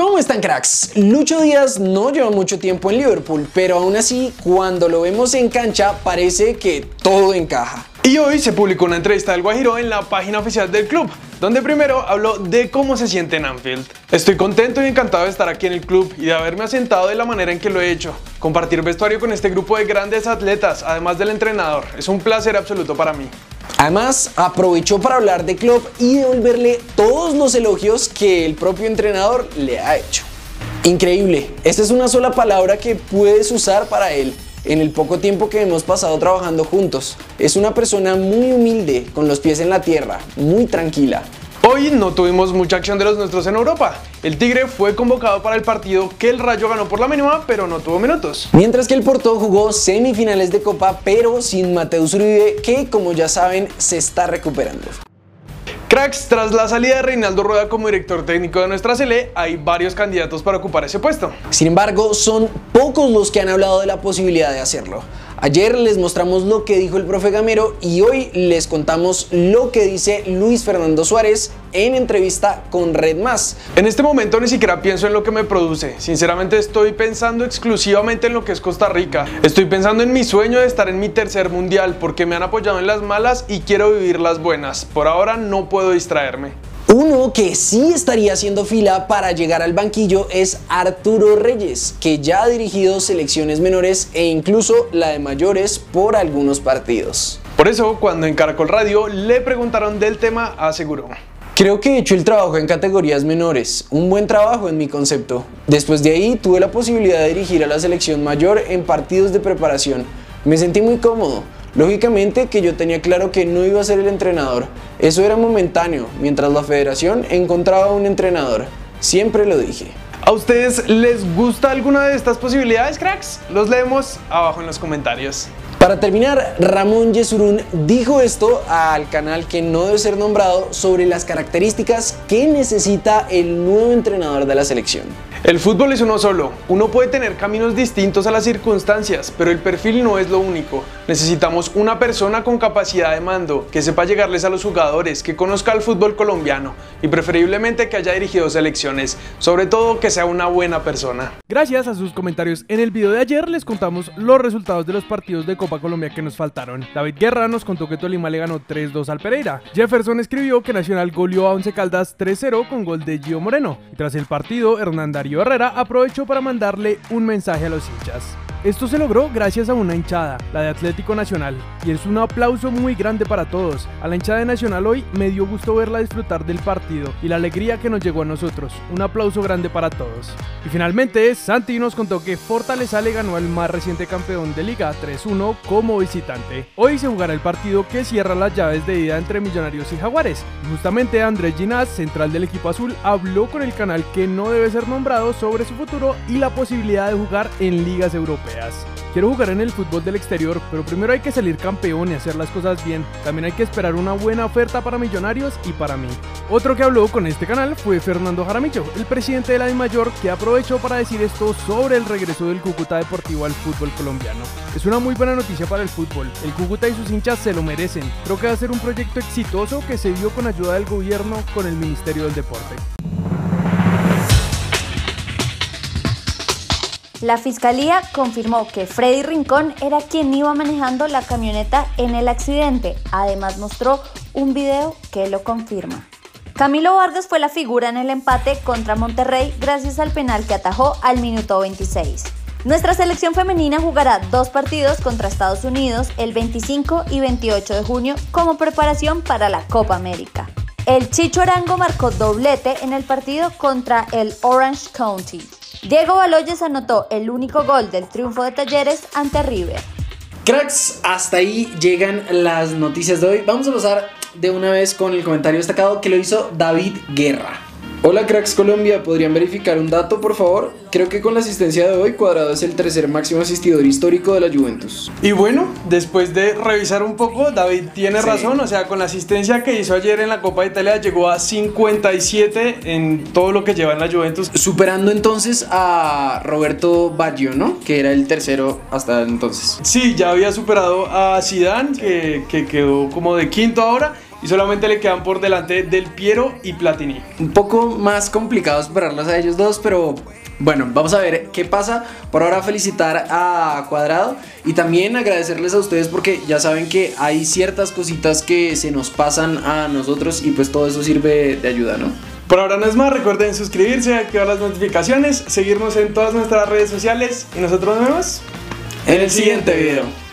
¿Cómo están cracks? Lucho Díaz no lleva mucho tiempo en Liverpool, pero aún así cuando lo vemos en cancha parece que todo encaja. Y hoy se publicó una entrevista del Guajiro en la página oficial del club, donde primero habló de cómo se siente en Anfield. Estoy contento y encantado de estar aquí en el club y de haberme asentado de la manera en que lo he hecho. Compartir vestuario con este grupo de grandes atletas, además del entrenador, es un placer absoluto para mí. Además, aprovechó para hablar de Klopp y devolverle todos los elogios que el propio entrenador le ha hecho. Increíble, esta es una sola palabra que puedes usar para él en el poco tiempo que hemos pasado trabajando juntos. Es una persona muy humilde, con los pies en la tierra, muy tranquila. Hoy no tuvimos mucha acción de los nuestros en Europa. El Tigre fue convocado para el partido que el Rayo ganó por la mínima, pero no tuvo minutos. Mientras que el Porto jugó semifinales de Copa, pero sin Mateus Uribe, que como ya saben, se está recuperando. Cracks, tras la salida de Reinaldo Rueda como director técnico de nuestra Sele, hay varios candidatos para ocupar ese puesto. Sin embargo, son pocos los que han hablado de la posibilidad de hacerlo. Ayer les mostramos lo que dijo el profe Gamero y hoy les contamos lo que dice Luis Fernando Suárez en entrevista con Red Más. En este momento ni siquiera pienso en lo que me produce. Sinceramente estoy pensando exclusivamente en lo que es Costa Rica. Estoy pensando en mi sueño de estar en mi tercer mundial porque me han apoyado en las malas y quiero vivir las buenas. Por ahora no puedo distraerme. Uno que sí estaría haciendo fila para llegar al banquillo es Arturo Reyes, que ya ha dirigido selecciones menores e incluso la de mayores por algunos partidos. Por eso, cuando en Caracol Radio le preguntaron del tema, aseguró. Creo que he hecho el trabajo en categorías menores, un buen trabajo en mi concepto. Después de ahí tuve la posibilidad de dirigir a la selección mayor en partidos de preparación. Me sentí muy cómodo, Lógicamente que yo tenía claro que no iba a ser el entrenador, eso era momentáneo, mientras la federación encontraba un entrenador, siempre lo dije. ¿A ustedes les gusta alguna de estas posibilidades, cracks? Los leemos abajo en los comentarios. Para terminar, Ramón Yesurún dijo esto al canal que no debe ser nombrado sobre las características que necesita el nuevo entrenador de la selección. El fútbol es uno solo. Uno puede tener caminos distintos a las circunstancias, pero el perfil no es lo único. Necesitamos una persona con capacidad de mando, que sepa llegarles a los jugadores, que conozca el fútbol colombiano y preferiblemente que haya dirigido selecciones, sobre todo que sea una buena persona. Gracias a sus comentarios en el video de ayer les contamos los resultados de los partidos de Copa Colombia que nos faltaron. David Guerra nos contó que Tolima le ganó 3-2 al Pereira. Jefferson escribió que Nacional goleó a Once Caldas 3-0 con gol de Gio Moreno. Y tras el partido, Hernán Darío Herrera aprovechó para mandarle un mensaje a los hinchas. Esto se logró gracias a una hinchada, la de Atlético Nacional, y es un aplauso muy grande para todos. A la hinchada de Nacional hoy me dio gusto verla disfrutar del partido y la alegría que nos llegó a nosotros. Un aplauso grande para todos. Y finalmente, Santi nos contó que Fortaleza le ganó al más reciente campeón de liga 3-1 como visitante. Hoy se jugará el partido que cierra las llaves de ida entre Millonarios y Jaguares. Justamente Andrés Ginás, central del equipo azul, habló con el canal que no debe ser nombrado sobre su futuro y la posibilidad de jugar en ligas europeas. Quiero jugar en el fútbol del exterior, pero primero hay que salir campeón y hacer las cosas bien. También hay que esperar una buena oferta para Millonarios y para mí. Otro que habló con este canal fue Fernando Jaramillo, el presidente de la Mayor, que aprovechó para decir esto sobre el regreso del Cúcuta Deportivo al fútbol colombiano. Es una muy buena noticia para el fútbol. El Cúcuta y sus hinchas se lo merecen. Creo que va a ser un proyecto exitoso que se dio con ayuda del gobierno con el Ministerio del Deporte. La fiscalía confirmó que Freddy Rincón era quien iba manejando la camioneta en el accidente. Además mostró un video que lo confirma. Camilo Vargas fue la figura en el empate contra Monterrey gracias al penal que atajó al minuto 26. Nuestra selección femenina jugará dos partidos contra Estados Unidos el 25 y 28 de junio como preparación para la Copa América. El Chicho Arango marcó doblete en el partido contra el Orange County. Diego Baloyes anotó el único gol del triunfo de Talleres ante River. Cracks, hasta ahí llegan las noticias de hoy. Vamos a pasar de una vez con el comentario destacado que lo hizo David Guerra. Hola Cracks Colombia, ¿podrían verificar un dato por favor? Creo que con la asistencia de hoy Cuadrado es el tercer máximo asistidor histórico de la Juventus. Y bueno, después de revisar un poco, David tiene razón, o sea, con la asistencia que hizo ayer en la Copa de Italia llegó a 57 en todo lo que lleva en la Juventus. Superando entonces a Roberto Baggio, ¿no? Que era el tercero hasta entonces. Sí, ya había superado a Zidane, que, que quedó como de quinto ahora y solamente le quedan por delante Del Piero y Platini. Un poco más complicado superarlos a ellos dos, pero bueno, vamos a ver qué pasa. Por ahora felicitar a Cuadrado y también agradecerles a ustedes porque ya saben que hay ciertas cositas que se nos pasan a nosotros y pues todo eso sirve de ayuda, ¿no? Por ahora no es más, recuerden suscribirse, activar las notificaciones, seguirnos en todas nuestras redes sociales y nosotros nos vemos en el siguiente video.